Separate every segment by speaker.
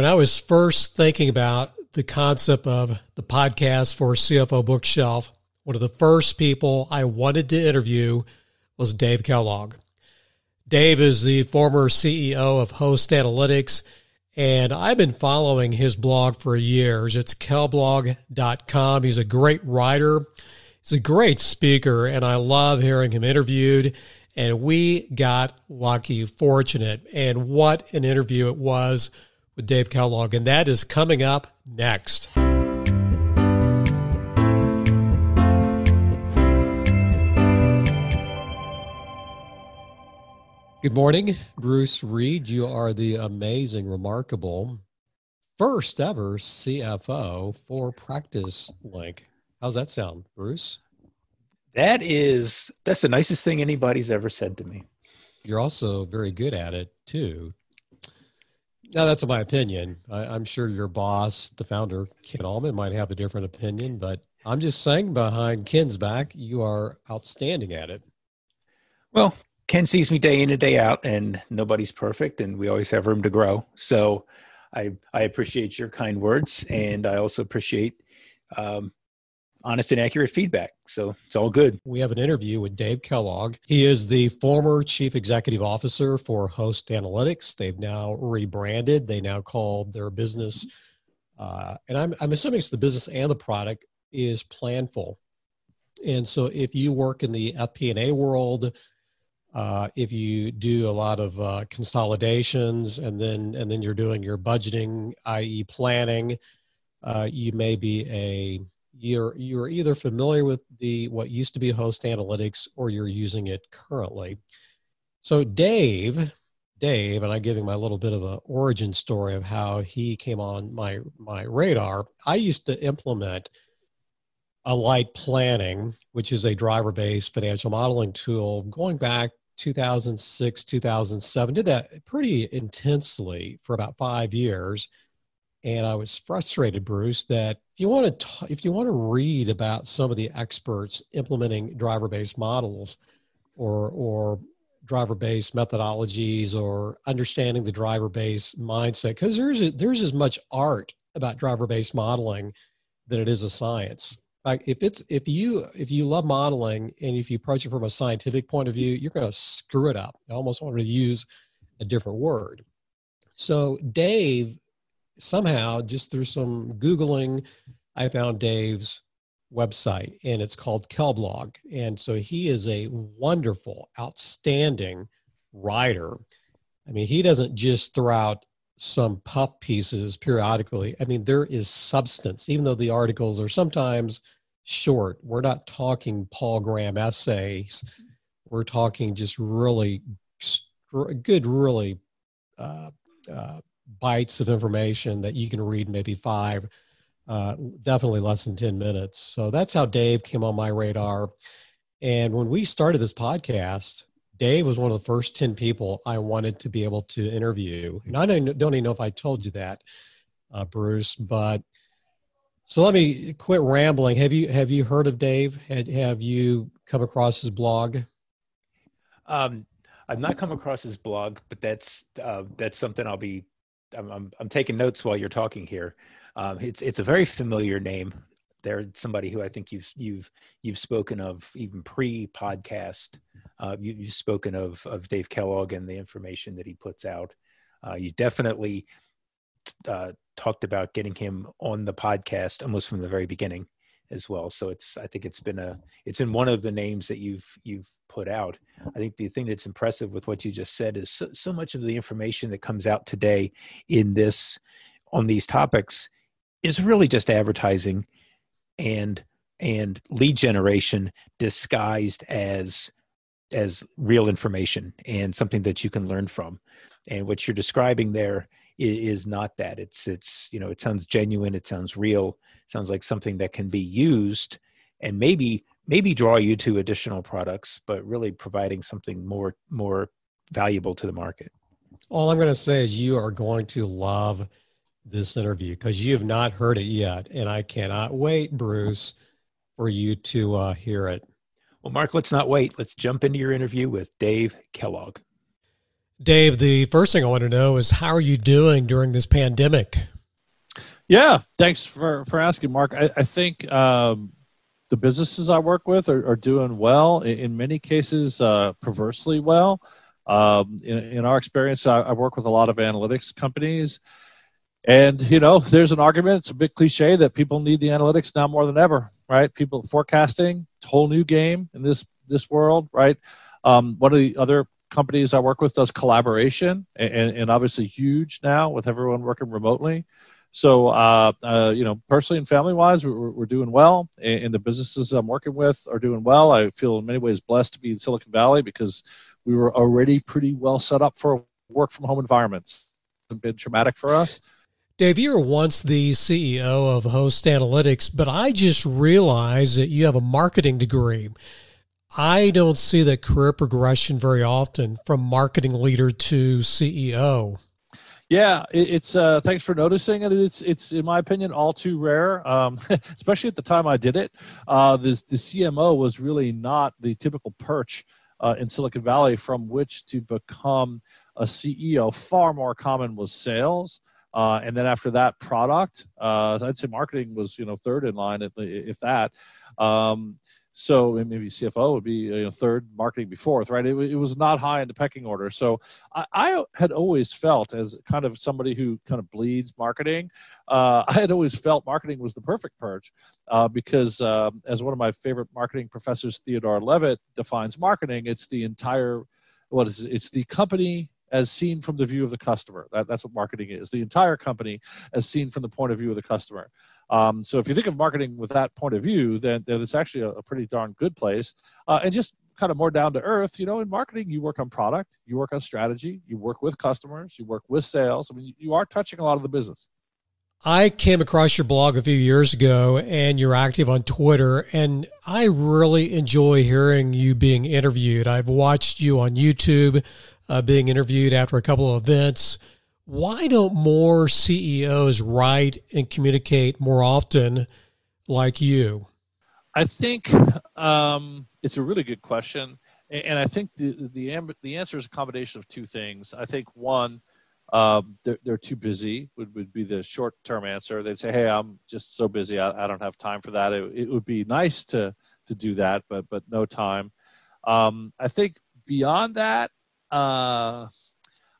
Speaker 1: When I was first thinking about the concept of the podcast for CFO Bookshelf, one of the first people I wanted to interview was Dave Kellogg. Dave is the former CEO of Host Analytics, and I've been following his blog for years. It's kellblog.com. He's a great writer, he's a great speaker, and I love hearing him interviewed. And we got lucky, fortunate, and what an interview it was with Dave Kellogg. And that is coming up next. Good morning, Bruce Reed. You are the amazing, remarkable first ever CFO for Practice Link. How's that sound, Bruce?
Speaker 2: That is that's the nicest thing anybody's ever said to me.
Speaker 1: You're also very good at it too. Now that's my opinion. I, am sure your boss, the founder, Ken Allman, might have a different opinion, but I'm just saying behind Ken's back, you are outstanding at it.
Speaker 2: Well, Ken sees me day in and day out, and nobody's perfect, and we always have room to grow. So, I I appreciate your kind words, and I also appreciate um, honest and accurate feedback. So it's all good.
Speaker 1: We have an interview with Dave Kellogg. He is the former chief executive officer for Host Analytics. They've now rebranded. They now call their business, uh, and I'm I'm assuming it's the business and the product is Planful. And so if you work in the FP&A world, uh, if you do a lot of uh, consolidations and then and then you're doing your budgeting, i.e., planning, uh, you may be a you're you're either familiar with the what used to be Host Analytics or you're using it currently. So Dave, Dave, and I'm giving my little bit of an origin story of how he came on my my radar. I used to implement Alight Planning, which is a driver-based financial modeling tool, going back 2006, 2007, did that pretty intensely for about five years. And I was frustrated, Bruce, that if you want to, if you want to read about some of the experts implementing driver-based models or, or driver-based methodologies or understanding the driver-based mindset, because there's, a, there's as much art about driver-based modeling than it is a science. Like if it's if you if you love modeling and if you approach it from a scientific point of view you're going to screw it up. I almost wanted to use a different word. So dave somehow just through some googling i found dave's website and it's called Kellblog. and so he is a wonderful outstanding writer i mean he doesn't just throw out some puff pieces periodically. I mean, there is substance, even though the articles are sometimes short. We're not talking Paul Graham essays. We're talking just really good, really uh, uh, bites of information that you can read maybe five, uh, definitely less than 10 minutes. So that's how Dave came on my radar. And when we started this podcast, Dave was one of the first 10 people I wanted to be able to interview. And I don't, don't even know if I told you that, uh, Bruce, but so let me quit rambling. Have you, have you heard of Dave? Had, have you come across his blog?
Speaker 2: Um, I've not come across his blog, but that's, uh, that's something I'll be, I'm, I'm, I'm, taking notes while you're talking here. Um, it's, it's a very familiar name. They're somebody who I think you've, you've, you've spoken of even pre podcast uh, you, have spoken of of Dave Kellogg and the information that he puts out. Uh, you definitely uh, talked about getting him on the podcast almost from the very beginning as well. So it's I think it's been a it's been one of the names that you've you've put out. I think the thing that's impressive with what you just said is so, so much of the information that comes out today in this on these topics is really just advertising and and lead generation disguised as as real information and something that you can learn from. And what you're describing there is, not that. It's it's you know it sounds genuine it sounds real it sounds like something that can be used and maybe maybe draw you to additional products but really providing something more more valuable to the market.
Speaker 1: All i'm going to say is you are going to love this interview because you have not heard it yet and i cannot wait bruce for you to uh, hear it
Speaker 2: well, Mark, let's not wait. Let's jump into your interview with Dave Kellogg.
Speaker 1: Dave, the first thing I want to know is how are you doing during this pandemic?
Speaker 3: Yeah, thanks for, for asking, Mark. I, I think um, the businesses I work with are, are doing well, in, in many cases, uh, perversely well. Um, in, in, our experience, I, I, work with a lot of analytics companies. And, you know, there's an argument, it's a bit cliche, that people need the analytics now more than ever, right? People forecasting, whole new game in this, this world, right? Um, one of the other companies I work with does collaboration, and, and obviously huge now with everyone working remotely. So, uh, uh, you know, personally and family wise, we're, we're doing well, and the businesses I'm working with are doing well. I feel in many ways blessed to be in Silicon Valley because we were already pretty well set up for work from home environments. It's been traumatic for us.
Speaker 1: Dave, you were once the CEO of Host Analytics, but I just realized that you have a marketing degree. I don't see that career progression very often from marketing leader to CEO.
Speaker 3: Yeah, it's uh, thanks for noticing it. It's it's in my opinion all too rare, um, especially at the time I did it. Uh, the the CMO was really not the typical perch uh, in Silicon Valley from which to become a CEO. Far more common was sales, uh, and then after that, product. Uh, I'd say marketing was you know third in line, if that. Um, so maybe CFO would be you know, third, marketing be fourth, right? It, it, was not high in the pecking order. So I, I, had always felt, as kind of somebody who kind of bleeds marketing, uh, I had always felt marketing was the perfect perch uh, because, um, as one of my favorite marketing professors, Theodore Levitt, defines marketing, it's the entire what is it? It's the company as seen from the view of the customer. That, that's what marketing is. The entire company as seen from the point of view of the customer. Um, so if you think of marketing with that point of view, then, then it's actually a, a pretty darn good place. Uh, and just kind of more down to earth, you know, in marketing, you work on product, you work on strategy, you work with customers, you work with sales. I mean, you are touching a lot of the business.
Speaker 1: I came across your blog a few years ago and you're active on Twitter, and I really enjoy hearing you being interviewed. I've watched you on YouTube uh, being interviewed after a couple of events why don't more CEOs write and communicate more often like you?
Speaker 3: I think um, it's a really good question, and I think the the the answer is a combination of two things. I think one, um, they're, they're too busy would, would be the short term answer. They'd say, "Hey, I'm just so busy, I, I don't have time for that." It, it, would be nice to to do that, but but no time. Um, I think beyond that. Uh,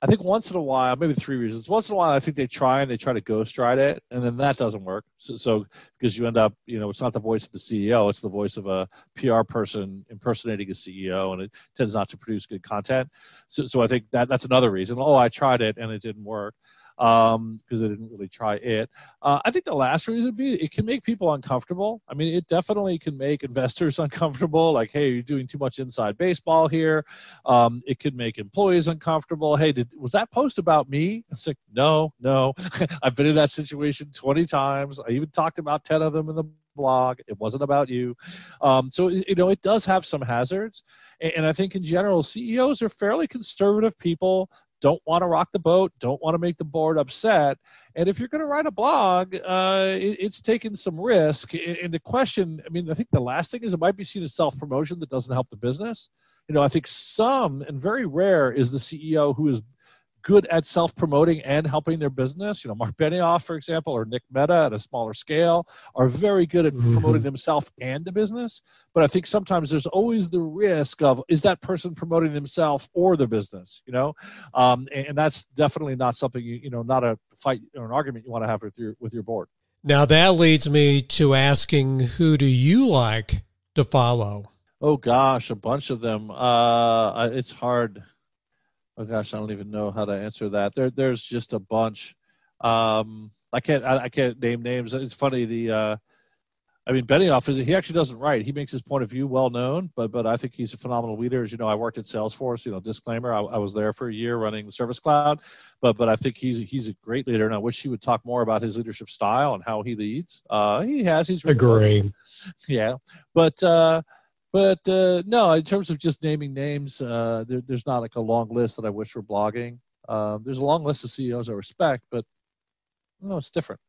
Speaker 3: I think once in a while, maybe three reasons. Once in a while, I think they try and they try to ghost write it, and then that doesn't work. So, so, because you end up, you know, it's not the voice of the CEO; it's the voice of a PR person impersonating a CEO, and it tends not to produce good content. So, so I think that that's another reason. Oh, I tried it and it didn't work because um, I didn't really try it. Uh, I think the last reason would be it can make people uncomfortable. I mean, it definitely can make investors uncomfortable. Like, hey, you're doing too much inside baseball here. Um, it could make employees uncomfortable. Hey, did, was that post about me? It's like, no, no. I've been in that situation 20 times. I even talked about 10 of them in the blog. It wasn't about you. Um, so, you know, it does have some hazards. And I think in general, CEOs are fairly conservative people don't want to rock the boat, don't want to make the board upset. And if you're going to write a blog, uh, it, it's taking some risk. And the question, I mean, I think the last thing is it might be seen as self promotion that doesn't help the business. You know, I think some and very rare is the CEO who is good at self-promoting and helping their business. You know, Mark Benioff, for example, or Nick Mehta at a smaller scale are very good at mm-hmm. promoting themselves and the business. But I think sometimes there's always the risk of is that person promoting themselves or the business? You know, um, and, and, that's definitely not something you you know not a fight or an argument you want to have with your with your board.
Speaker 1: Now that leads me to asking, who do you like to follow?
Speaker 3: Oh gosh, a bunch of them. Uh, it's hard oh gosh, I don't even know how to answer that. There, there's just a bunch. Um, I can't, I, I, can't name names. It's funny. The, uh, I mean, Benioff is he actually doesn't write. He makes his point of view well known, but but I think he's a phenomenal leader. As you know, I worked at Salesforce. You know, disclaimer, I, I was there for a year running the Service Cloud, but but I think he's he's a great leader, and I wish he would talk more about his leadership style and how he leads. Uh, he has. He's
Speaker 1: agree.
Speaker 3: Yeah, but. Uh, but uh, no, in terms of just naming names, uh, there, there's not like a long list that I wish were blogging. Uh, there's a long list of CEOs I respect, but no, it's different.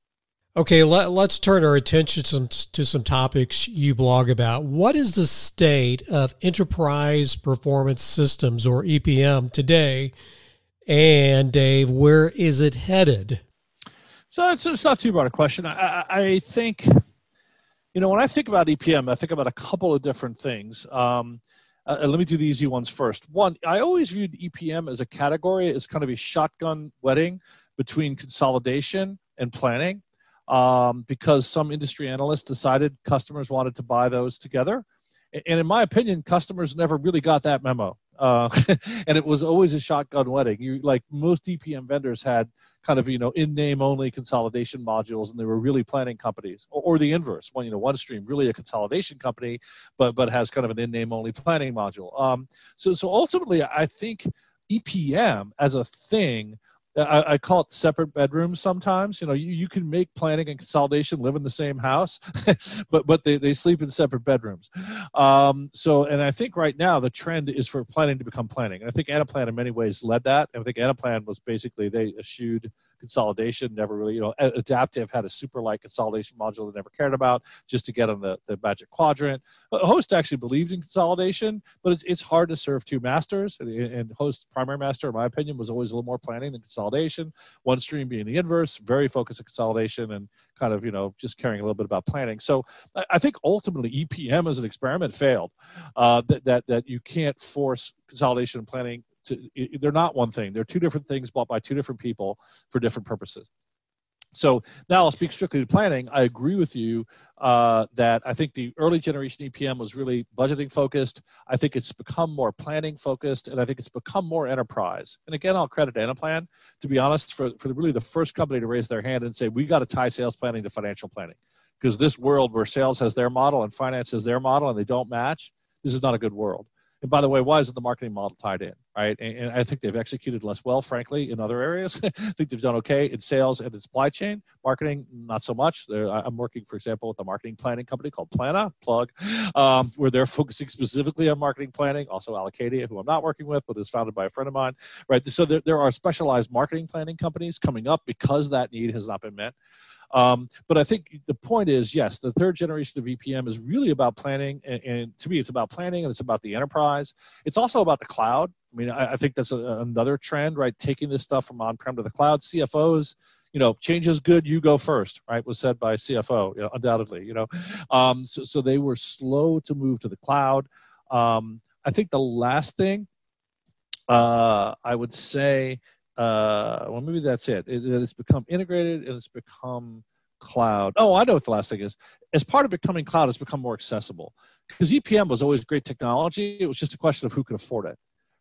Speaker 1: Okay, let, us turn our attention to some, to some topics you blog about. What is the state of enterprise performance systems or EPM today, And Dave, where is it headed?
Speaker 3: So it's, it's not too broad a question. I, I think, you know, when I think about EPM, I think about a couple of different things. Um, uh, let me do the easy ones first. One, I always viewed EPM as a category as kind of a shotgun wedding between consolidation and planning um, because some industry analysts decided customers wanted to buy those together. And in my opinion, customers never really got that memo. Uh, and it was always a shotgun wedding. You like most EPM vendors had kind of you know in name only consolidation modules, and they were really planning companies, or, or, the inverse. One you know OneStream really a consolidation company, but but has kind of an in name only planning module. Um, so so ultimately, I think EPM as a thing I, I, call it separate bedrooms sometimes. You know, you, you can make planning and consolidation live in the same house, but but they, they sleep in separate bedrooms. Um, so, and I think right now the trend is for planning to become planning. And I think Anaplan in many ways led that. And I think Anaplan was basically they eschewed consolidation, never really, you know, Adaptive had a super light consolidation module they never cared about just to get on the, the magic quadrant. But Host actually believed in consolidation, but it's, it's hard to serve two masters. And, and Host primary master, in my opinion, was always a little more planning than consolidation consolidation. OneStream being the inverse, very focused on consolidation and kind of, you know, just caring a little bit about planning. So I think ultimately EPM as an experiment failed. Uh, that, that, that you can't force consolidation and planning to, they're not one thing. They're two different things bought by two different people for different purposes. So now I'll speak strictly to planning. I agree with you uh, that I think the early generation EPM was really budgeting focused. I think it's become more planning focused, and I think it's become more enterprise. And again, I'll credit Anaplan, to be honest, for, for really the first company to raise their hand and say, we got to tie sales planning to financial planning. Because this world where sales has their model and finance has their model and they don't match, this is not a good world. And by the way, why isn't the marketing model tied in? Right. And, and I think they've executed less well, frankly, in other areas. I think they've done okay in sales and in supply chain. Marketing, not so much. They're, I'm working, for example, with a marketing planning company called Plannuh, plug, um, where they're focusing specifically on marketing planning. Also, Allocadia, who I'm not working with, but is founded by a friend of mine. Right. So there, there are specialized marketing planning companies coming up because that need has not been met. Um, but I think the point is, yes, the third generation of EPM is really about planning, and, and, to me, it's about planning and it's about the enterprise. It's also about the cloud. I mean, I, I think that's a, another trend, right? Taking this stuff from on-prem to the cloud. CFOs, you know, change is good. You go first, right? Was said by CFO, you know, undoubtedly. You know, um, so so they were slow to move to the cloud. Um, I think the last thing uh, I would say uh, well, maybe that's it. it. It's become integrated and it's become cloud. Oh, I know what the last thing is. As part of becoming cloud, it's become more accessible because EPM was always great technology. It was just a question of who could afford it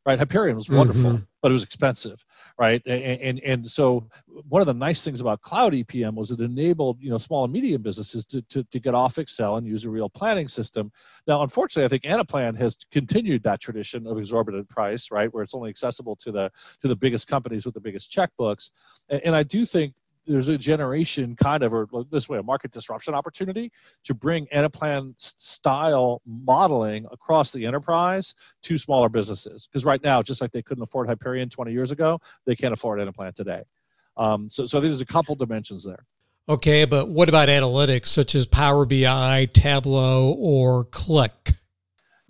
Speaker 3: right? Hyperion was wonderful, mm-hmm. but it was expensive, right? And, and, and so one of the nice things about cloud EPM was it enabled you know small and medium businesses to, to, to get off Excel and use a real planning system. Now, unfortunately, I think Anaplan has continued that tradition of exorbitant price, right, where it's only accessible to the to the biggest companies with the biggest checkbooks. And, and I do think there's a generation kind of or this way a market disruption opportunity to bring Anaplan style modeling across the enterprise to smaller businesses. Because right now just like they couldn't afford hyperion 20 years ago they can't afford Anaplan today. Um, so, so there's a couple dimensions there.
Speaker 1: Okay but what about analytics such as power bi tableau or Qlik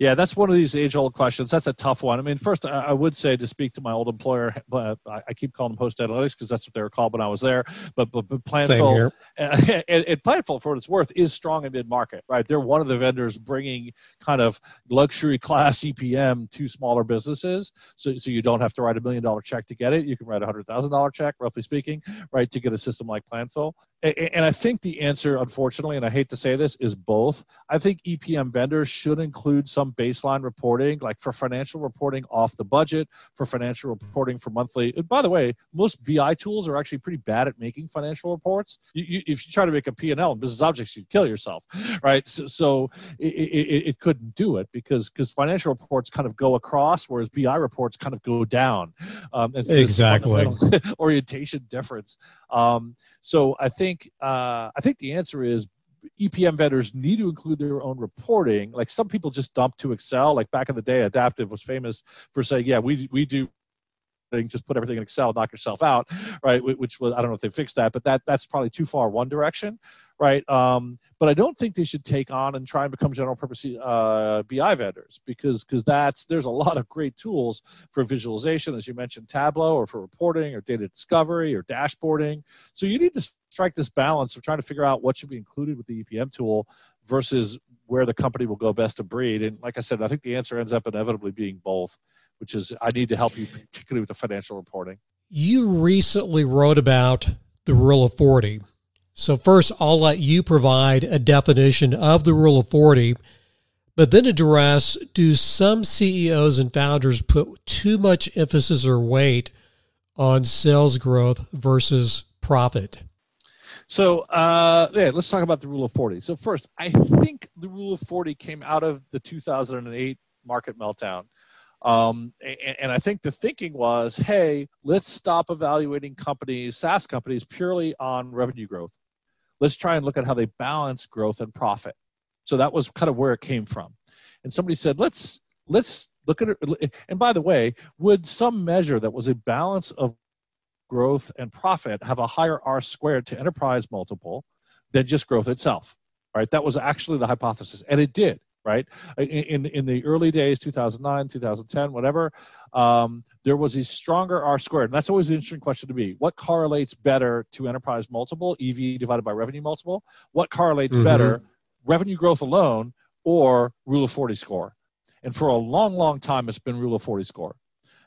Speaker 3: yeah, that's one of these age-old questions. That's a tough one. I mean, first, I would say to speak to my old employer, but I keep calling them Host Analytics because that's what they were called when I was there. But but, but Planful, and, and Planful, for what it's worth, is strong in mid-market, right? They're one of the vendors bringing kind of luxury class EPM to smaller businesses, so so you don't have to write a million-dollar check to get it. You can write a hundred thousand dollar check, roughly speaking, right, to get a system like Planful. And, and I think the answer, unfortunately, and I hate to say this, is both. I think EPM vendors should include some baseline reporting, like for financial reporting off the budget, for financial reporting for monthly. And by the way, most BI tools are actually pretty bad at making financial reports. You, you, if you try to make a P&L in business objects, you'd kill yourself, right? So, so it, it, it, couldn't do it because because financial reports kind of go across, whereas BI reports kind of go down.
Speaker 1: Um, exactly.
Speaker 3: orientation difference. Um, so I think uh, I think the answer is EPM vendors need to include their own reporting. Like some people just dump to Excel. Like back in the day, Adaptive was famous for saying, "Yeah, we we do." Just put everything in Excel, knock yourself out, right? Which was I don't know if they fixed that, but that that's probably too far one direction, right? Um, but I don't think they should take on and try and become general purpose uh, BI vendors because because that's there's a lot of great tools for visualization, as you mentioned, Tableau, or for reporting, or data discovery, or dashboarding. So you need to strike this balance of trying to figure out what should be included with the EPM tool versus where the company will go best to breed. And like I said, I think the answer ends up inevitably being both, which is I need to help you, particularly with the financial reporting.
Speaker 1: You recently wrote about the rule of 40. So, first, I'll let you provide a definition of the rule of 40, but then address do some CEOs and founders put too much emphasis or weight on sales growth versus profit?
Speaker 3: So, uh, yeah, let's talk about the rule of 40. So, first, I think the rule of 40 came out of the 2008 market meltdown. Um, and, and, I think the thinking was, hey, let's stop evaluating companies, SaaS companies, purely on revenue growth. Let's try and look at how they balance growth and profit. So that was kind of where it came from. And somebody said, let's let's look at it. And by the way, would some measure that was a balance of growth and profit have a higher R squared to enterprise multiple than just growth itself? Right. That was actually the hypothesis, and it did right? In in the early days, 2009, 2010, whatever, um, there was a stronger R squared. And that's always an interesting question to me. What correlates better to enterprise multiple, EV divided by revenue multiple? What correlates mm-hmm. better, revenue growth alone or rule of 40 score? And for a long, long time, it's been rule of 40 score.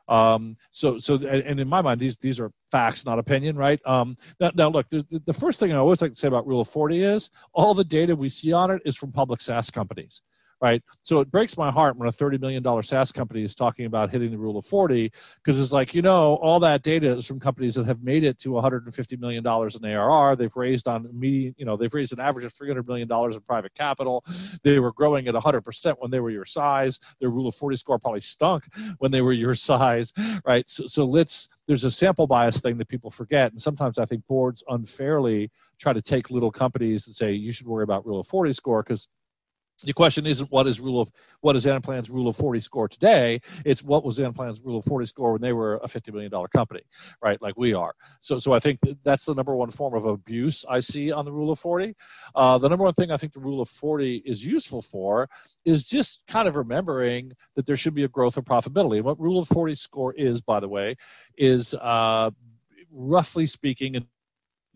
Speaker 3: Um, so, so, and in my mind, these these are facts, not opinion, right? Um, now, now, look, the, the first thing I always like to say about Rule of 40 is all the data we see on it is from public SaaS companies right? So it breaks my heart when a $30 million SaaS company is talking about hitting the rule of 40 because it's like, you know, all that data is from companies that have made it to $150 million in ARR. They've raised on median, you know, they've raised an average of $300 million in private capital. They were growing at 100% when they were your size. Their rule of 40 score probably stunk when they were your size, right? So, so let's, there's a sample bias thing that people forget. And sometimes I think boards unfairly try to take little companies and say, you should worry about rule of 40 score because the question isn't what is rule of what is Anaplan's rule of 40 score today? It's what was Anaplan's rule of 40 score when they were a 50 million dollar company right? Like we are. So so i think that's the number one form of abuse i see on the rule of 40 uh, the number one thing i think the rule of 40 is useful for is just kind of remembering that there should be a growth of profitability. And what rule of 40 score is by the way is uh, roughly speaking and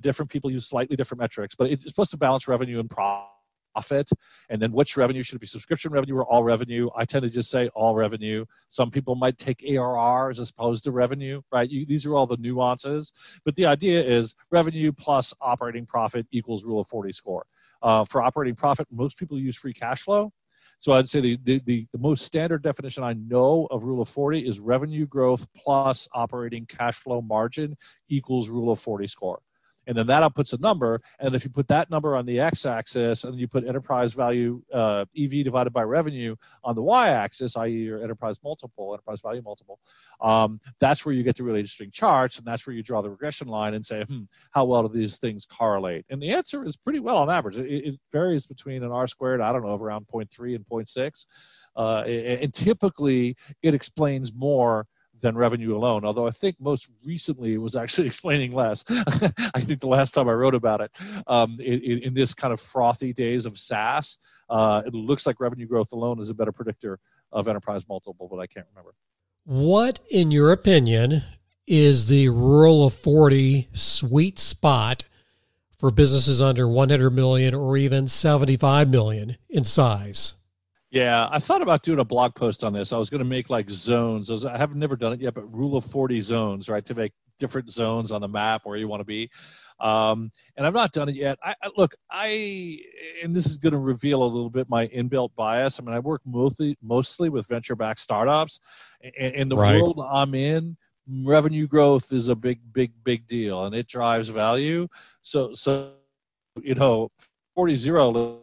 Speaker 3: different people use slightly different metrics but it's supposed to balance revenue and profit profit and then which revenue? Should it be subscription revenue or all revenue? I tend to just say all revenue. Some people might take arr as opposed to revenue right? You, these are all the nuances. But the idea is revenue plus operating profit equals rule of 40 score. Uh, for operating profit most people use free cash flow. So I'd say the, the, the, the, most standard definition I know of rule of 40 is revenue growth plus operating cash flow margin equals rule of 40 score and then that outputs a number. And if you put that number on the x-axis, and you put enterprise value uh, EV divided by revenue on the y-axis, i.e., your enterprise multiple, enterprise value multiple, um, that's where you get the really interesting charts, and that's where you draw the regression line and say, hmm, how well do these things correlate? And the answer is pretty well on average. It, it varies between an R squared, I don't know, of around 0.3 and 0.6. Uh, and typically, it explains more than revenue alone. Although I think most recently it was actually explaining less. I think the last time I wrote about it, um, in, this kind of frothy days of SaaS, uh, it looks like revenue growth alone is a better predictor of enterprise multiple, but I can't remember.
Speaker 1: What, in your opinion, is the rule of 40 sweet spot for businesses under 100 million or even 75 million in size?
Speaker 3: Yeah, I thought about doing a blog post on this. I was going to make like zones. I, was, I have never done it yet, but rule of 40 zones, right? To make different zones on the map where you want to be. Um, and I've not done it yet. I, I look, I and this is going to reveal a little bit my inbuilt bias. I mean, I work mostly mostly with venture backed startups, and, and the right. world I'm in, revenue growth is a big, big, big deal, and it drives value. So, so you know, 40 0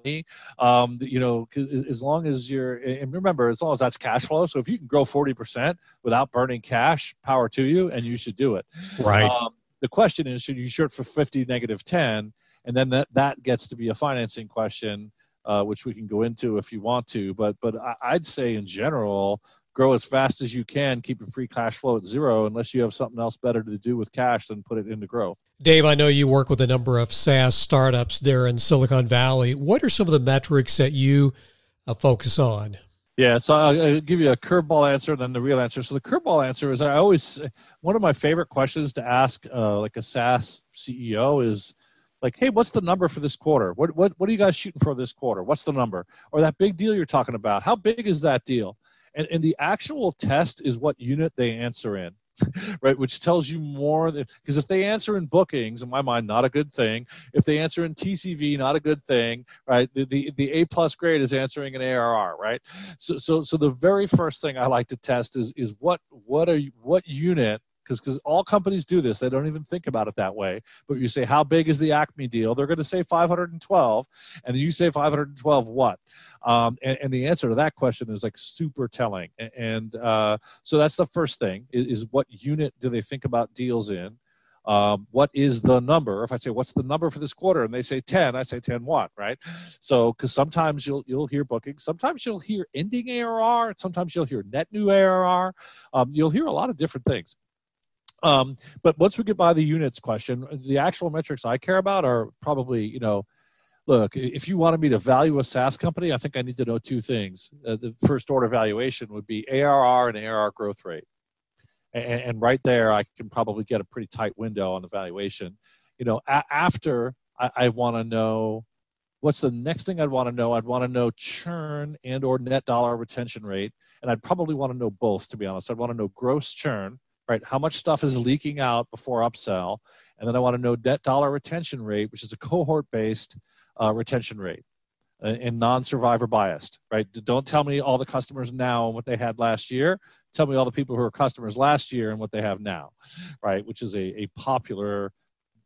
Speaker 3: um, you know as long as you're and remember as long as that's cash flow so if you can grow 40% without burning cash power to you and you should do it.
Speaker 1: Right. Um,
Speaker 3: the question is should you short for 50 negative 10 and then that that gets to be a financing question uh, which we can go into if you want to but but i'd say in general grow as fast as you can, keep your free cash flow at zero, unless you have something else better to do with cash than put it into growth.
Speaker 1: Dave, I know you work with a number of SaaS startups there in Silicon Valley. What are some of the metrics that you uh, focus on?
Speaker 3: Yeah, so I'll, I'll, give you a curveball answer, then the real answer. So the curveball answer is I always one of my favorite questions to ask, uh, like a SaaS CEO, is like, "Hey, what's the number for this quarter? What what what are you guys shooting for this quarter? What's the number? Or that big deal you're talking about? How big is that deal?" And and the actual test is what unit they answer in. right? Which tells you more than because if they answer in bookings, in my mind, not a good thing. If they answer in TCV, not a good thing, right? The the, the A plus grade is answering an ARR, right? So so so the very first thing I like to test is is what what are you, what unit because because all companies do this. They don't even think about it that way. But you say how big is the acme deal? They're going to say 512 and then you say 512 what? Um, and, and, the answer to that question is like super telling. And uh, so that's the first thing is, is, what unit do they think about deals in? Um, what is the number? If i say what's the number for this quarter? and they say 10 i say 10 what right? So because sometimes you'll you'll hear bookings. Sometimes you'll hear ending arr sometimes you'll hear net new arr um, you'll hear a lot of different things um, but once we get by the units question, the actual metrics I care about are probably, you know, look, if you wanted me to value a SaaS company, I think I need to know two things. Uh, the first order valuation would be ARR and ARR growth rate. And, and, right there, I can probably get a pretty tight window on the valuation. You know, a- after I, I want to know what's the next thing I'd want to know? I'd want to know churn and or net dollar retention rate. And I'd probably want to know both, to be honest. I'd want to know gross churn right? How much stuff is leaking out before upsell? And then I want to know net dollar retention rate, which is a cohort based uh, retention rate and non survivor biased, right? Don't tell me all the customers now and what they had last year. Tell me all the people who are customers last year and what they have now, right? Which is a, a popular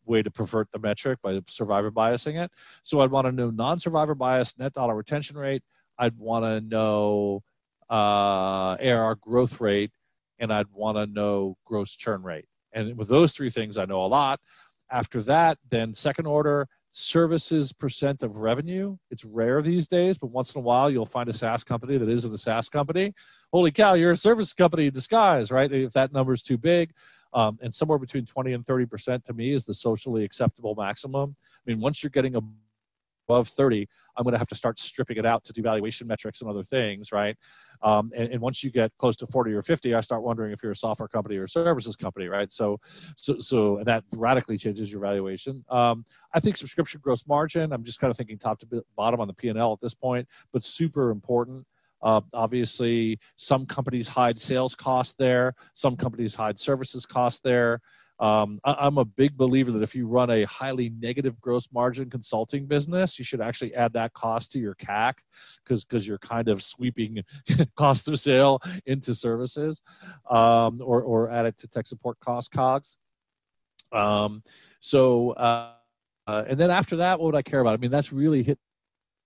Speaker 3: way to pervert the metric by survivor biasing it. So I'd want to know non survivor bias net dollar retention rate. I'd want to know uh, ARR growth rate and I'd want to know gross churn rate. And with those three things, I know a lot. After that, then second order, services percent of revenue. It's rare these days, but once in a while you'll find a SaaS company that isn't a SaaS company. Holy cow, you're a service company in disguise, right? If that number is too big. Um, and somewhere between 20 and 30% to me is the socially acceptable maximum. I mean, once you're getting a above 30, I'm going to have to start stripping it out to do valuation metrics and other things, right? Um, and, and, once you get close to 40 or 50, I start wondering if you're a software company or a services company, right? So, so, so that radically changes your valuation. Um, I think subscription gross margin. I'm just kind of thinking top to bottom on the P&L at this point, but super important. Uh, obviously, some companies hide sales costs there. Some companies hide services costs there. Um, I, am a big believer that if you run a highly negative gross margin consulting business, you should actually add that cost to your CAC because because you're kind of sweeping cost of sale into services, um, or or add it to tech support cost COGS. Um, so uh, uh, and then after that, what would I care about? I mean, that's really hit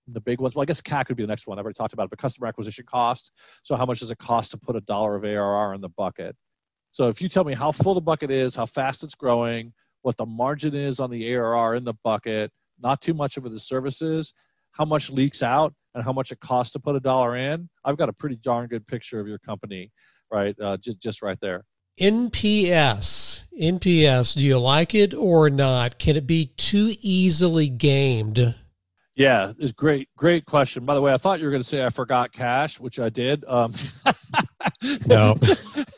Speaker 3: the big ones. Well, I guess CAC would be the next one. I've already talked about it, but customer acquisition cost. So how much does it cost to put a dollar of ARR in the bucket? So if you tell me how full the bucket is, how fast it's growing, what the margin is on the ARR in the bucket, not too much of it is services, how much leaks out, and how much it costs to put a dollar in, I've got a pretty darn good picture of your company, right? Uh, just, just right there.
Speaker 1: NPS. NPS, do you like it or not? Can it be too easily gamed?
Speaker 3: Yeah, it's great, great question. By the way, I thought you were going to say I forgot cash, which I did. Um,
Speaker 1: no.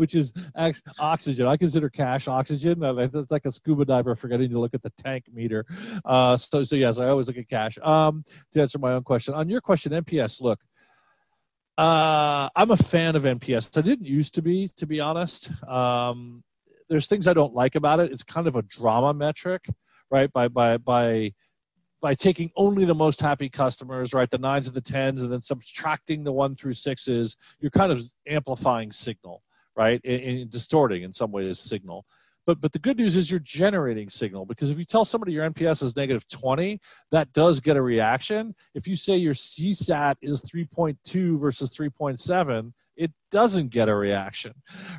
Speaker 3: which is oxygen. I consider cash oxygen. It's like a scuba diver forgetting to look at the tank meter. Uh, so, so yes, I always look at cash. Um, to answer my own question, on your question, NPS. Look, uh, I'm a fan of NPS. I didn't used to be, to be honest. Um, there's things I don't like about it. It's kind of a drama metric, right? By by by by taking only the most happy customers, right, the nines and the tens, and then subtracting the one through sixes, you're kind of amplifying signal, right, and, and distorting in some ways signal. But but the good news is you're generating signal because if you tell somebody your NPS is negative 20, that does get a reaction. If you say your CSAT is 3.2 versus 3.7, it doesn't get a reaction,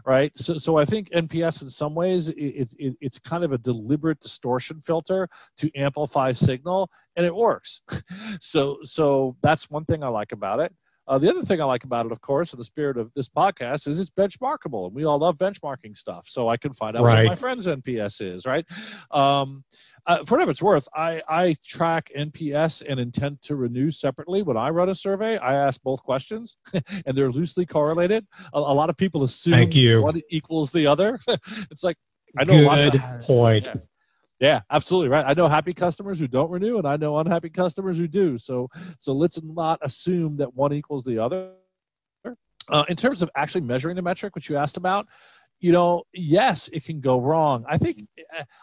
Speaker 3: right? So, so I think NPS in some ways it, it, it's kind of a deliberate distortion filter to amplify signal, and it works. so, so that's one thing I like about it. Uh, the other thing I like about it, of course, in the spirit of this podcast, is it's benchmarkable, and we all love benchmarking stuff. So I can find out right. what my friend's NPS is, right? Um, uh, for whatever it's worth, I, I track NPS and intent to renew separately. When I run a survey, I ask both questions, and they're loosely correlated. A, a lot of people assume one equals the other. it's like I know
Speaker 1: Good
Speaker 3: lots
Speaker 1: of point.
Speaker 3: Yeah. Yeah, absolutely right. I know happy customers who don't renew, and I know unhappy customers who do. So, so let's not assume that one equals the other. Uh, in terms of actually measuring the metric, which you asked about, you know, yes, it can go wrong. I think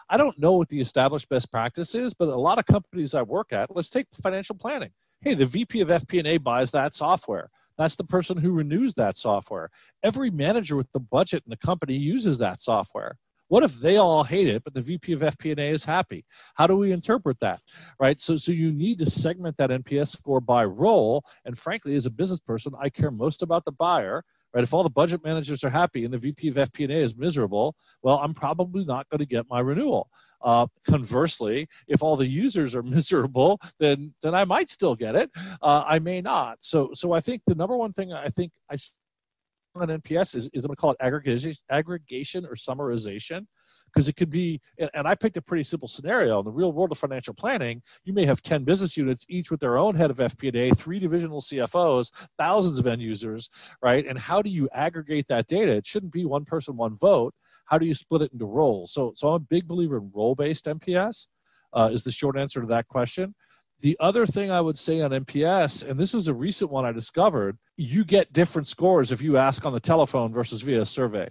Speaker 3: I don't know what the established best practice is, but a lot of companies I work at, let's take financial planning. Hey, the VP of FP&A buys that software. That's the person who renews that software. Every manager with the budget in the company uses that software. What if they all hate it, but the VP of FP&A is happy? How do we interpret that, right? So, so you need to segment that NPS score by role. And frankly, as a business person, I care most about the buyer, right? If all the budget managers are happy and the VP of FP&A is miserable, well, I'm probably not going to get my renewal. Uh, conversely, if all the users are miserable, then then I might still get it. Uh, I may not. So so I think the number one thing I think I on NPS is, is I'm going to call it aggregation, aggregation or summarization. Because it could be and, and, i picked a pretty simple scenario. In the real world of financial planning you may have 10 business units each with their own head of fp&a three divisional cfos thousands of end users right? And how do you aggregate that data? It shouldn't be one person one vote. How do you split it into roles? So so i'm a big believer in role based nps uh, is the short answer to that question the other thing I would say on NPS, and this is a recent one I discovered, you get different scores if you ask on the telephone versus via survey.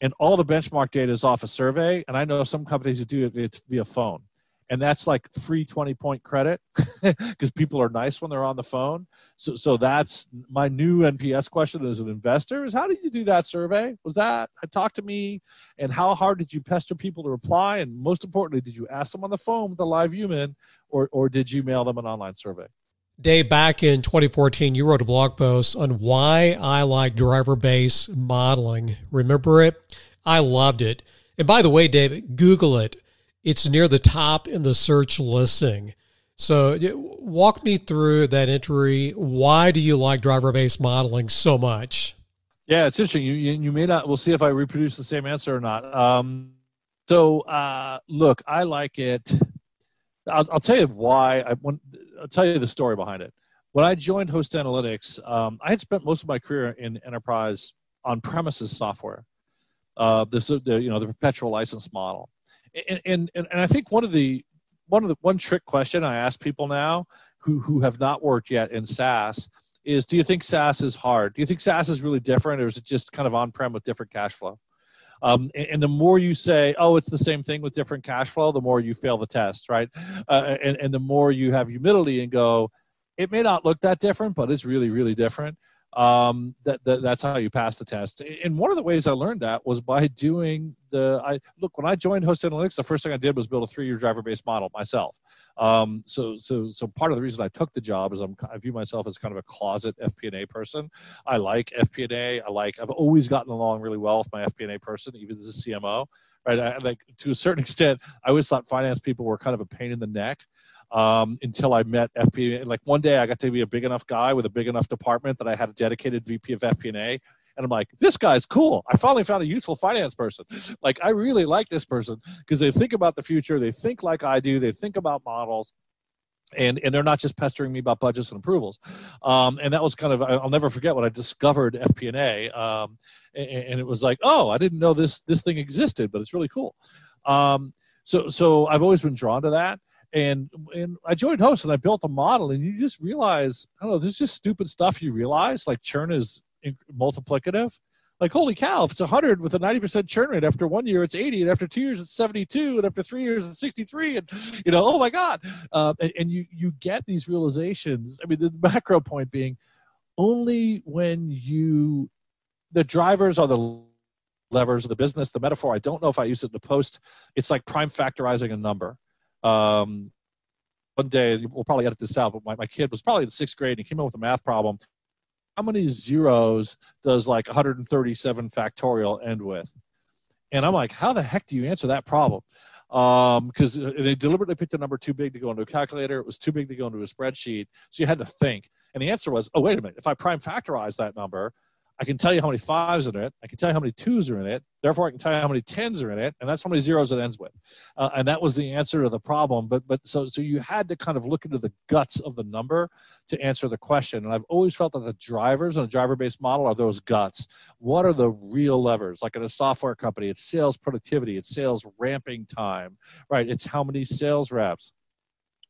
Speaker 3: And all the benchmark data is off a survey. And I know some companies who do it via phone and that's like free 20 point credit because people are nice when they're on the phone so so that's my new nps question as an investor is how did you do that survey was that uh, talk to me and how hard did you pester people to reply and most importantly did you ask them on the phone with a live human or or did you mail them an online survey
Speaker 1: Dave, back in 2014, you wrote a blog post on why I like driver based modeling. Remember it? I loved it. And by the way, Dave, Google it it's near the top in the search listing. So, walk me through that entry. Why do you like driver based modeling so much?
Speaker 3: Yeah, it's interesting. You, you, may not, we'll see if I reproduce the same answer or not. Um, so, uh, look, I like it. I'll, I'll tell you why. I want, I'll tell you the story behind it. When I joined Host Analytics, um, I had spent most of my career in enterprise on premises software. Uh, this, the, you know, the perpetual license model and, and and I think one of the one of the one trick question I ask people now who who have not worked yet in SaaS is do you think SaaS is hard? Do you think SaaS is really different or is it just kind of on prem with different cash flow? Um, and, and, the more you say, oh, it's the same thing with different cash flow, the more you fail the test, right? Uh, and, and the more you have humility and go, it may not look that different, but it's really, really different um, that, that that's how you pass the test. And one of the ways I learned that was by doing the I look when I joined Host Analytics, the first thing I did was build a three-year driver-based model myself. Um, so so so part of the reason I took the job is I'm I view myself as kind of a closet FP&A person. I like FP&A. I like I've always gotten along really well with my FP&A person, even as a CMO. Right, I, like to a certain extent, I always thought finance people were kind of a pain in the neck um, until I met FP. Like one day, I got to be a big enough guy with a big enough department that I had a dedicated VP of FP&A. And I'm like, this guy's cool. I finally found a useful finance person. Like, I really like this person because they think about the future. They think like I do. They think about models and and they're not just pestering me about budgets and approvals um, and that was kind of i'll never forget when i discovered fp&a um, and, and, it was like oh i didn't know this this thing existed but it's really cool um, so so i've always been drawn to that and and I joined host and I built a model and you just realize I don't know there's just stupid stuff you realize like churn is multiplicative. Like holy cow if it's 100 with a 90% churn rate after one year it's 80 and after two years it's 72 and after three years it's 63 and you know oh my god. Uh, and, and you you get these realizations. I mean the macro point being only when you the drivers are the levers of the business the metaphor I don't know if I use it in the post it's like prime factorizing a number um, one day, we'll probably edit this out, but my, my kid was probably in sixth grade and he came up with a math problem. How many zeros does like 137 factorial end with? And I'm like, how the heck do you answer that problem? because um, they deliberately picked a number too big to go into a calculator. It was too big to go into a spreadsheet. So you had to think. And the answer was, oh, wait a minute. If I prime factorize that number, I can tell you how many fives are in it. I can tell you how many twos are in it. Therefore, I can tell you how many tens are in it, and that's how many zeros it ends with. Uh, and that was the answer to the problem. But but so so you had to kind of look into the guts of the number to answer the question. And I've always felt that the drivers on a driver-based model are those guts. What are the real levers? Like in a software company, it's sales productivity, it's sales ramping time, right? It's how many sales reps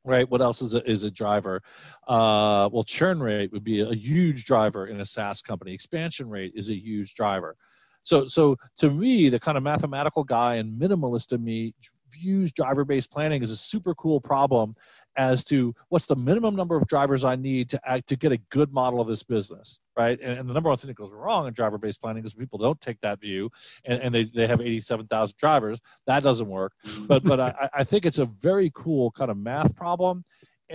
Speaker 3: right? What else is a, is a driver? Uh, well churn rate would be a huge driver in a saas company. Expansion rate is a huge driver. So so to me the kind of mathematical guy and minimalist of me views driver based planning as a super cool problem as to what's the minimum number of drivers I need to act to get a good model of this business, right? And, and the number one thing that goes wrong in driver-based planning is people don't take that view, and, and they, they have 87,000 drivers. That doesn't work. But but I, I think it's a very cool kind of math problem,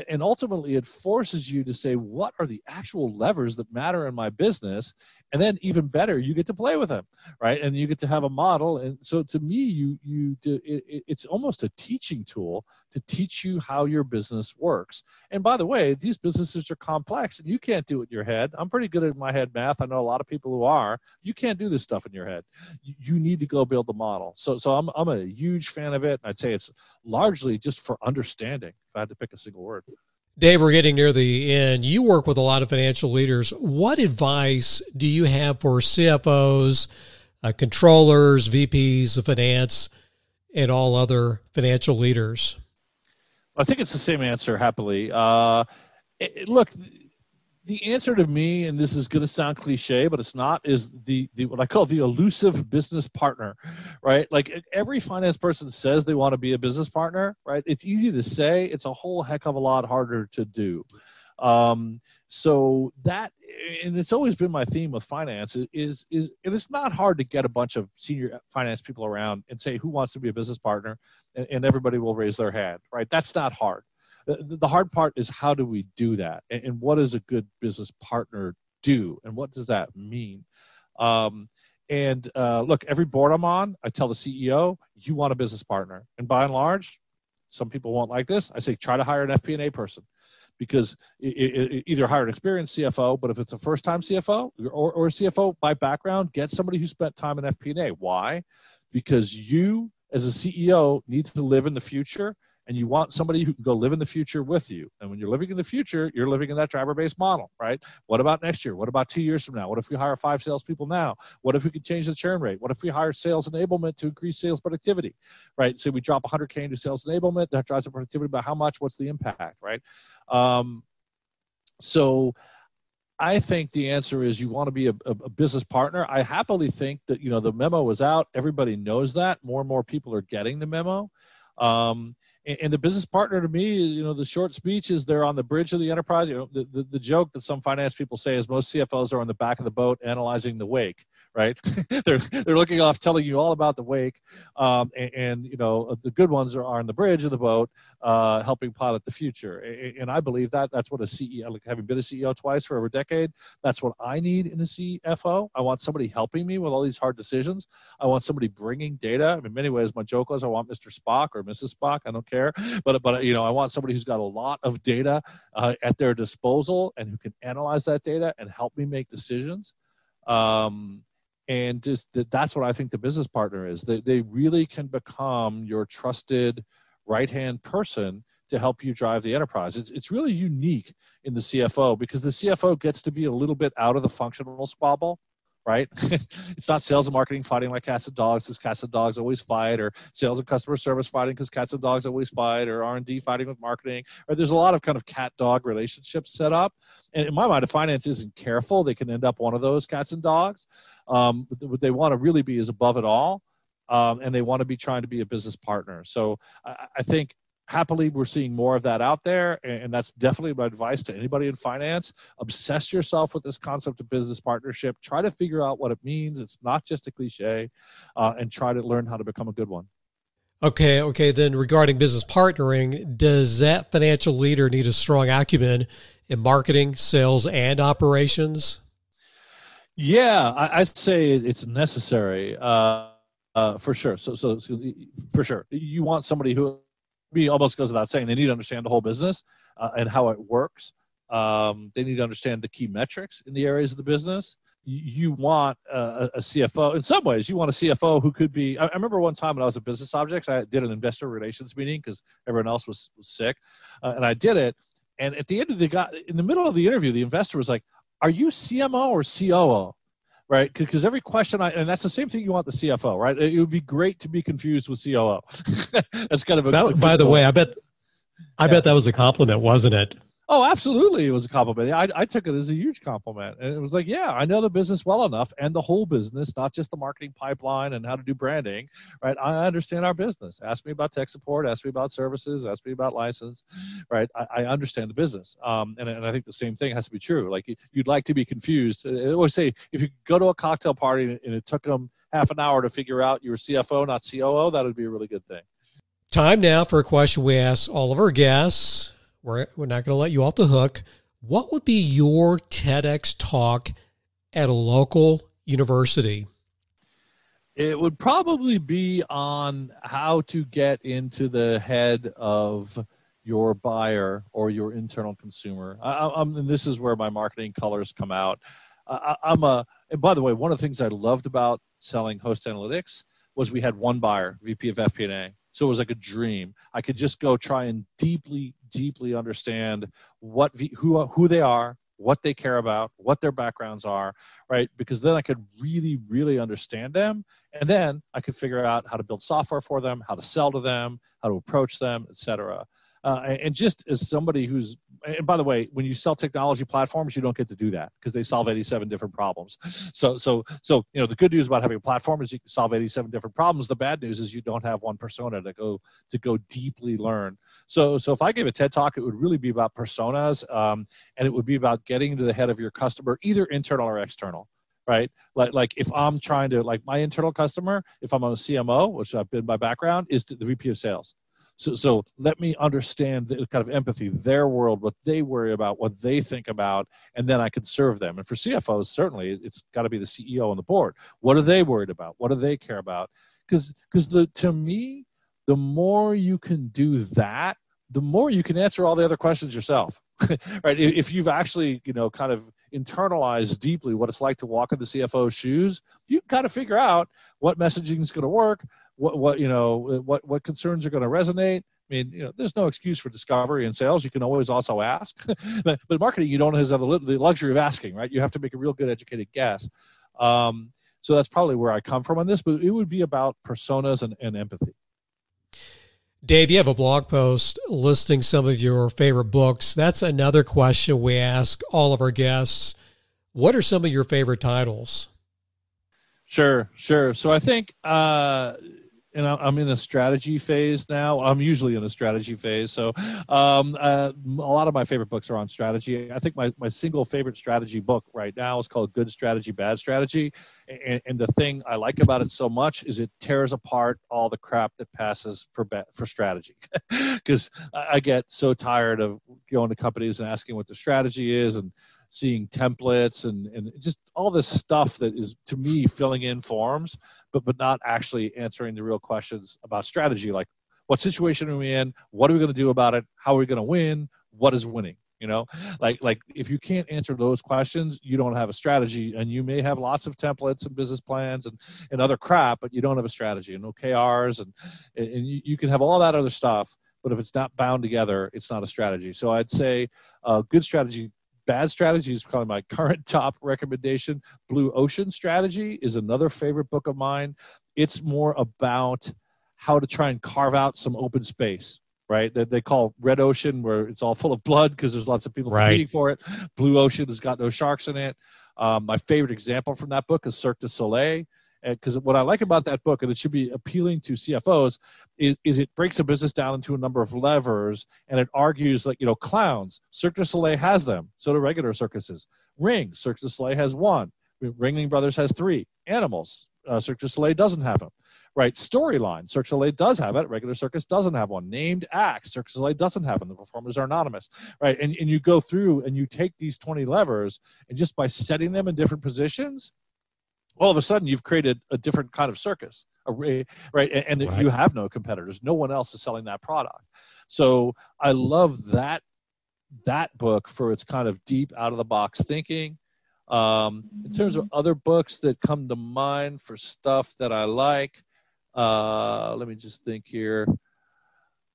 Speaker 3: and ultimately it forces you to say what are the actual levers that matter in my business? And then even better you get to play with them right? And you get to have a model. And so to me you you do, it, it's almost a teaching tool to teach you how your business works. And by the way these businesses are complex and you can't do it in your head. I'm pretty good at my head math. I know a lot of people who are. You can't do this stuff in your head. You, you need to go build the model. So so i'm, I'm a huge fan of it. I'd say it's largely just for understanding i had to pick a single word
Speaker 1: Dave, we're getting near the end. You work with a lot of financial leaders. What advice do you have for CFOs, uh, controllers, VPs of finance, and all other financial leaders?
Speaker 3: I think it's the same answer, happily. Uh, it, look, the answer to me, and this is going to sound cliche, but it's not, is the, the what I call the elusive business partner, right? Like every finance person says they want to be a business partner, right? It's easy to say, it's a whole heck of a lot harder to do. Um, so that, and it's always been my theme with finance is is and it's not hard to get a bunch of senior finance people around and say who wants to be a business partner, and, and everybody will raise their hand, right? That's not hard the, hard part is how do we do that? And, and, what does a good business partner do? And what does that mean? Um, and uh, look every board i'm on i tell the ceo you want a business partner. And by and large some people won't like this. I say try to hire an fp&a person. Because it, it, either hire an experienced cfo but if it's a first time cfo or, or a cfo by background get somebody who spent time in fp&a why? Because you as a ceo need to live in the future and you want somebody who can go live in the future with you. And when you're living in the future, you're living in that driver based model, right? What about next year? What about two years from now? What if we hire five salespeople now? What if we could change the churn rate? What if we hire sales enablement to increase sales productivity, right? So we drop 100K into sales enablement, that drives the productivity by how much? What's the impact, right? Um, so, I think the answer is you want to be a, a, business partner. I happily think that you know the memo was out. Everybody knows that. More and more people are getting the memo. Um, and the business partner to me you know the short speech is they're on the bridge of the enterprise. You know the, the, the, joke that some finance people say is most cfos are on the back of the boat analyzing the wake right? They're they're looking off telling you all about the wake um, and, and, you know the good ones are, on the bridge of the boat uh, helping pilot the future. And, i believe that that's what a ceo like having been a ceo twice for over a decade that's what i need in a cfo i want somebody helping me with all these hard decisions. I want somebody bringing data. I mean, in many ways my joke was i want mr spock or mrs spock i don't care. But but you know i want somebody who's got a lot of data uh, at their disposal and who can analyze that data and help me make decisions. Um, and just that's what i think the business partner is. They, they really can become your trusted right hand person to help you drive the enterprise. It's, it's really unique in the cfo because the cfo gets to be a little bit out of the functional squabble right? it's not sales and marketing fighting like cats and dogs because cats and dogs always fight, or sales and customer service fighting because cats and dogs always fight, or R and D fighting with marketing. Or there's a lot of kind of cat dog relationships set up. And in my mind, if finance isn't careful, they can end up one of those cats and dogs. Um, what they want to really be is above it all. Um, and they want to be trying to be a business partner. So I, I think happily we're seeing more of that out there and that's definitely my advice to anybody in finance. Obsess yourself with this concept of business partnership. Try to figure out what it means. It's not just a cliche uh, and try to learn how to become a good one.
Speaker 1: Okay okay then regarding business partnering does that financial leader need a strong acumen in marketing sales and operations?
Speaker 3: Yeah I, i'd say it's necessary uh, uh, for sure. So, so, so, for sure, you want somebody who almost goes without saying they need to understand the whole business uh, and how it works. Um, they need to understand the key metrics in the areas of the business. You, want a, a, CFO. In some ways, you want a CFO who could be. I, I remember one time when I was at Business Objects, I did an investor relations meeting because everyone else was, was sick, uh, and I did it. And at the end of the guy, in the middle of the interview, the investor was like, "Are you CMO or COO?" Right? Because every question I and that's the same thing you want the CFO, right? It would be great to be confused with COO. that's kind of a.
Speaker 4: That, by the way, I bet, I yeah. bet that was a compliment, wasn't it?
Speaker 3: Oh, absolutely. It was a compliment. I, I took it as a huge compliment. And it was like, yeah, I know the business well enough and the whole business, not just the marketing pipeline and how to do branding, right? I understand our business. Ask me about tech support, ask me about services, ask me about license, right? I, I understand the business. Um, and, and I think the same thing has to be true. Like you'd like to be confused. I always say, if you go to a cocktail party and it took them half an hour to figure out you were CFO, not COO, that would be a really good thing.
Speaker 1: Time now for a question we ask all of our guests. We're, we're not going to let you off the hook. What would be your TEDx talk at a local university?
Speaker 3: It would probably be on how to get into the head of your buyer or your internal consumer. I, and this is where my marketing colors come out. I, I'm a, and by the way, one of the things I loved about selling Host Analytics was we had one buyer, VP of FP&A. So it was like a dream. I could just go try and deeply, deeply understand what who who they are, what they care about, what their backgrounds are, right? Because then I could really, really understand them, and then I could figure out how to build software for them, how to sell to them, how to approach them, etc. Uh, and just as somebody who's and by the way when you sell technology platforms you don't get to do that because they solve 87 different problems so so so you know the good news about having a platform is you can solve 87 different problems the bad news is you don't have one persona to go to go deeply learn so so if i gave a ted talk it would really be about personas um, and it would be about getting into the head of your customer either internal or external right? Like, like if I'm trying to, like my internal customer, if I'm a CMO, which I've been my background, is the VP of sales. So, so let me understand the kind of empathy, their world, what they worry about, what they think about, and then I can serve them. And for CFOs, certainly it's got to be the CEO and the board. What are they worried about? What do they care about? Because, because the to me, the more you can do that, the more you can answer all the other questions yourself. right? If you've actually, you know, kind of internalized deeply what it's like to walk in the CFO's shoes, you can kind of figure out what messaging is going to work, what what you know what what concerns are going to resonate I mean, you know, there's no excuse for discovery and sales. You can always also ask, but, but marketing, you don't have the luxury of asking, right? You have to make a real good educated guess. Um, so that's probably where I come from on this, but it would be about personas and, and empathy.
Speaker 1: Dave, you have a blog post listing some of your favorite books. That's another question we ask all of our guests. What are some of your favorite titles?
Speaker 3: Sure, sure. So I think uh, and I'm in a strategy phase now. I'm usually in a strategy phase. So um, uh, a lot of my favorite books are on strategy. I think my, my single favorite strategy book right now is called Good Strategy, Bad Strategy. And, and the thing I like about it so much is it tears apart all the crap that passes for for strategy. Because I get so tired of going to companies and asking what the strategy is and seeing templates and, and just all this stuff that is to me filling in forms but but not actually answering the real questions about strategy. Like what situation are we in? What are we going to do about it? How are we going to win? What is winning you know? Like like if you can't answer those questions you don't have a strategy and you may have lots of templates and business plans and, and other crap but you don't have a strategy and okrs and and you, you can have all that other stuff but if it's not bound together it's not a strategy. So i'd say a good strategy Bad Strategy is probably my current top recommendation. Blue Ocean Strategy is another favorite book of mine. It's more about how to try and carve out some open space, right? That they call Red Ocean, where it's all full of blood because there's lots of people right. competing for it. Blue Ocean has got no sharks in it. Um, my favorite example from that book is Cirque du Soleil because what I like about that book, and it should be appealing to CFOs, is, is it breaks a business down into a number of levers, and it argues like you know clowns. Cirque du Soleil has them, so do regular circuses. Ring, Cirque du Soleil has one. Ringling Brothers has three. Animals, uh, Cirque du Soleil doesn't have them. Right, storyline. Cirque du Soleil does have it. Regular circus doesn't have one. Named acts. Cirque du Soleil doesn't have them. The performers are anonymous. Right, and, and you go through and you take these 20 levers, and just by setting them in different positions, all of a sudden you've created a different kind of circus right? And, and right. you have no competitors. No one else is selling that product. So I love that that book for its kind of deep out of the box thinking. Um, in terms of other books that come to mind for stuff that I like, uh, let me just think here.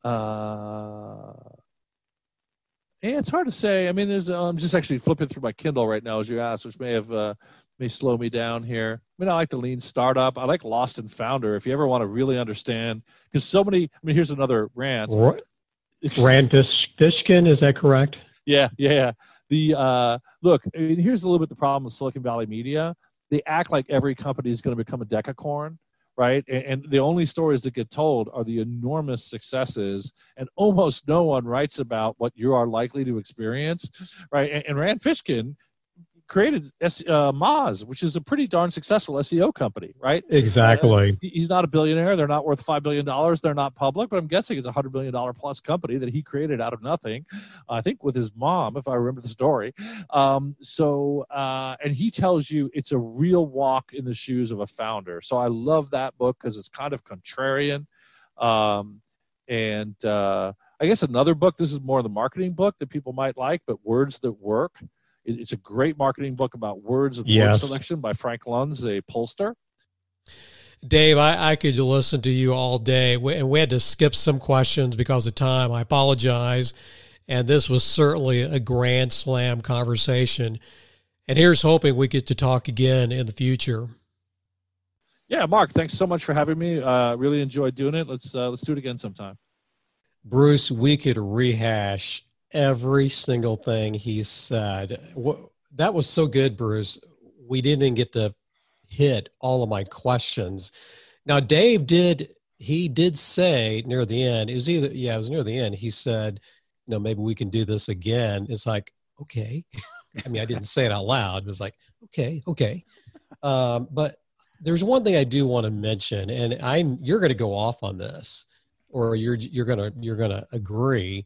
Speaker 3: Uh, yeah, it's hard to say. I mean, there's I'm just actually flipping through my Kindle right now as you asked, which may have uh, may slow me down here. I mean, I like the lean startup. I like Lost and Founder. If you ever want to really understand, because so many. I mean, here's another rant.
Speaker 4: Rand Fishkin, is that correct?
Speaker 3: Yeah, yeah, yeah. The uh, look. I mean, here's a little bit the problem with Silicon Valley media. They act like every company is going to become a decacorn right? And, and, the only stories that get told are the enormous successes, and almost no one writes about what you are likely to experience, right? And, and Rand Fishkin created uh, Moz, which is a pretty darn successful SEO company, right?
Speaker 4: Exactly.
Speaker 3: Uh, he's not a billionaire. They're not worth $5 billion. They're not public, but I'm guessing it's a $100 billion plus company that he created out of nothing, I think with his mom, if I remember the story. Um, so, uh, and he tells you it's a real walk in the shoes of a founder. So I love that book because it's kind of contrarian. Um, and uh, I guess another book, this is more of the marketing book that people might like, but Words That Work it's a great marketing book about words and yes. word selection by Frank Luntz, a pollster.
Speaker 1: Dave, I, I could listen to you all day, we, and we had to skip some questions because of time. I apologize. And this was certainly a grand slam conversation. And here's hoping we get to talk again in the future.
Speaker 3: Yeah, Mark, thanks so much for having me. Uh, really enjoyed doing it. Let's uh, let's do it again sometime.
Speaker 1: Bruce, we could rehash every single thing he said. That was so good, Bruce. We didn't get to hit all of my questions. Now, Dave did, he did say near the end, it was either, yeah, it was near the end. He said, you know, maybe we can do this again. It's like, okay. I mean, I didn't say it out loud. It was like, okay, okay. Um, but there's one thing I do want to mention, and I'm, you're going to go off on this, or you're you're gonna you're gonna agree.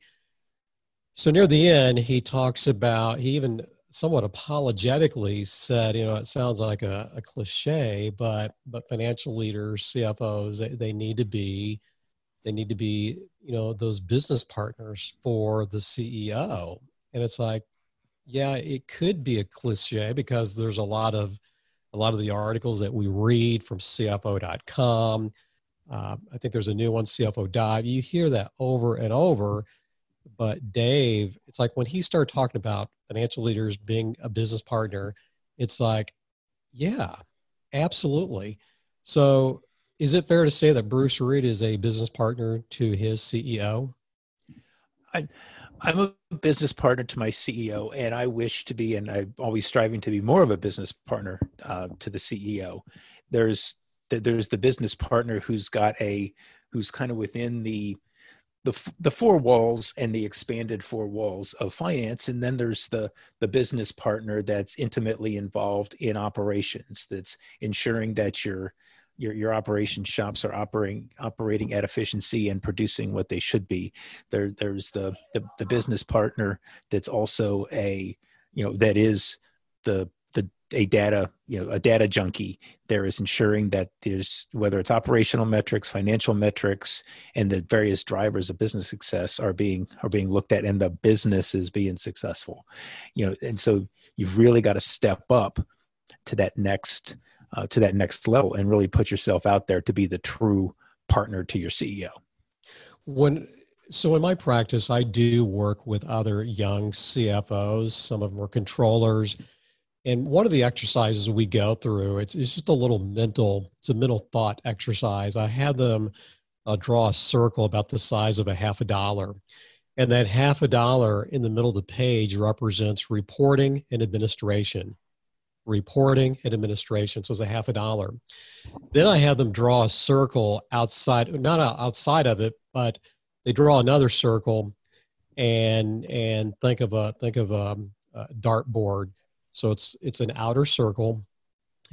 Speaker 1: So near the end, he talks about, he even somewhat apologetically said, you know, it sounds like a, a cliche, but but financial leaders, CFOs, they, they need to be, they need to be, you know, those business partners for the CEO. And it's like, yeah, it could be a cliche because there's a lot of a lot of the articles that we read from CFO.com. Uh, I think there's a new one, CFO Dive. You hear that over and over but Dave, it's like when he started talking about financial leaders being a business partner, it's like, yeah, absolutely. So, is it fair to say that Bruce Reed is a business partner to his CEO?
Speaker 2: I, I'm a business partner to my CEO, and I wish to be, and I'm always striving to be more of a business partner uh, to the CEO. There's there's the business partner who's got a who's kind of within the the the four walls and the expanded four walls of finance and then there's the the business partner that's intimately involved in operations that's ensuring that your your your operation shops are operating operating at efficiency and producing what they should be. There there's the the, the business partner that's also a you know that is the a data you know a data junkie. There is ensuring that there's whether it's operational metrics financial metrics and the various drivers of business success are being are being looked at and the business is being successful. You know and so you've really got to step up to that next uh, to that next level and really put yourself out there to be the true partner to your ceo
Speaker 1: when so in my practice i do work with other young cfos some of them are controllers and one of the exercises we go through, it's, it's just a little mental, it's a mental thought exercise. I had them uh, draw a circle about the size of a half a dollar. And that half a dollar in the middle of the page represents reporting and administration. Reporting and administration. So it's a half a dollar. Then I had them draw a circle outside, not outside of it, but they draw another circle and and think of a think of a, a dartboard so it's it's an outer circle,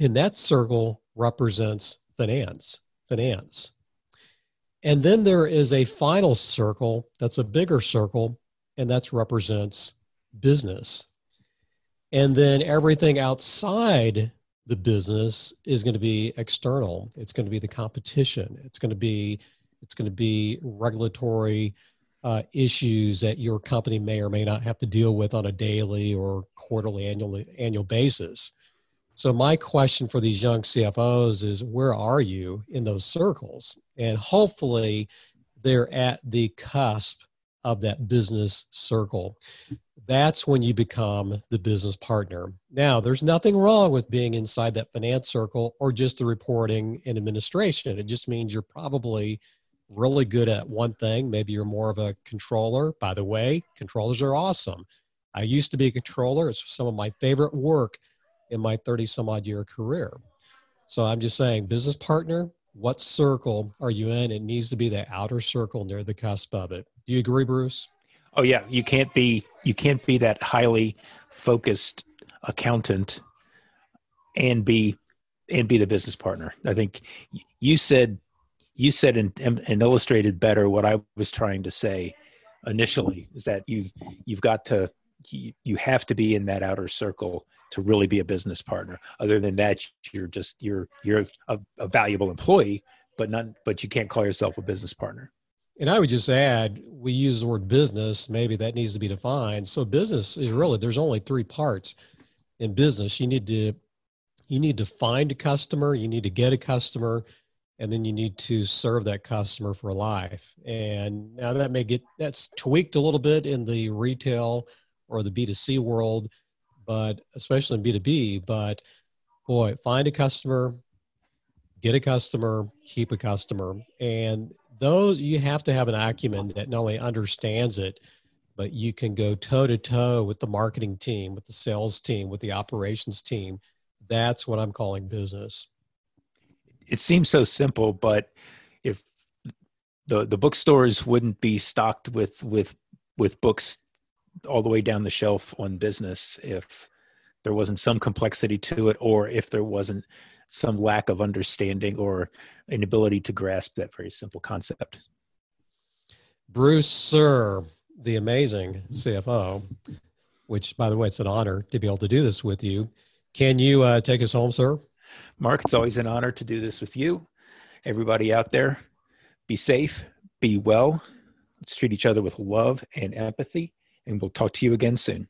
Speaker 1: and that circle represents finance, finance. And then there is a final circle that's a bigger circle, and that represents business. And then everything outside the business is going to be external. It's going to be the competition. It's going to be it's going to be regulatory uh, issues that your company may or may not have to deal with on a daily or quarterly annual annual basis. So my question for these young CFOs is where are you in those circles? And hopefully they're at the cusp of that business circle. That's when you become the business partner. Now, there's nothing wrong with being inside that finance circle or just the reporting and administration. It just means you're probably really good at one thing. Maybe you're more of a controller. By the way, controllers are awesome. I used to be a controller. It's some of my favorite work in my 30 some odd year career. So I'm just saying, business partner, what circle are you in? It needs to be the outer circle near the cusp of it. Do you agree, Bruce?
Speaker 2: Oh yeah, you can't be you can't be that highly focused accountant and be and be the business partner. I think you said you said and, and illustrated better what I was trying to say initially is that you you've got to you, you have to be in that outer circle to really be a business partner. Other than that, you're just you're you're a, a valuable employee, but not but you can't call yourself a business partner.
Speaker 1: And I would just add, we use the word business. Maybe that needs to be defined. So business is really there's only three parts in business. You need to you need to find a customer, you need to get a customer, and then you need to serve that customer for life. And now that may get that's tweaked a little bit in the retail or the B2C world but especially in B2B. But boy, find a customer, get a customer, keep a customer. And those, you have to have an acumen that not only understands it, but you can go toe to toe with the marketing team, with the sales team, with the operations team. That's what I'm calling business.
Speaker 2: It seems so simple, but if the the bookstores wouldn't be stocked with with with books all the way down the shelf on business if there wasn't some complexity to it or if there wasn't some lack of understanding or inability to grasp that very simple concept.
Speaker 1: Bruce Sir, the amazing CFO, which, by the way, it's an honor to be able to do this with you. Can you uh, take us home, sir?
Speaker 2: Mark, it's always an honor to do this with you. Everybody out there, be safe, be well. Let's treat each other with love and empathy, and we'll talk to you again soon.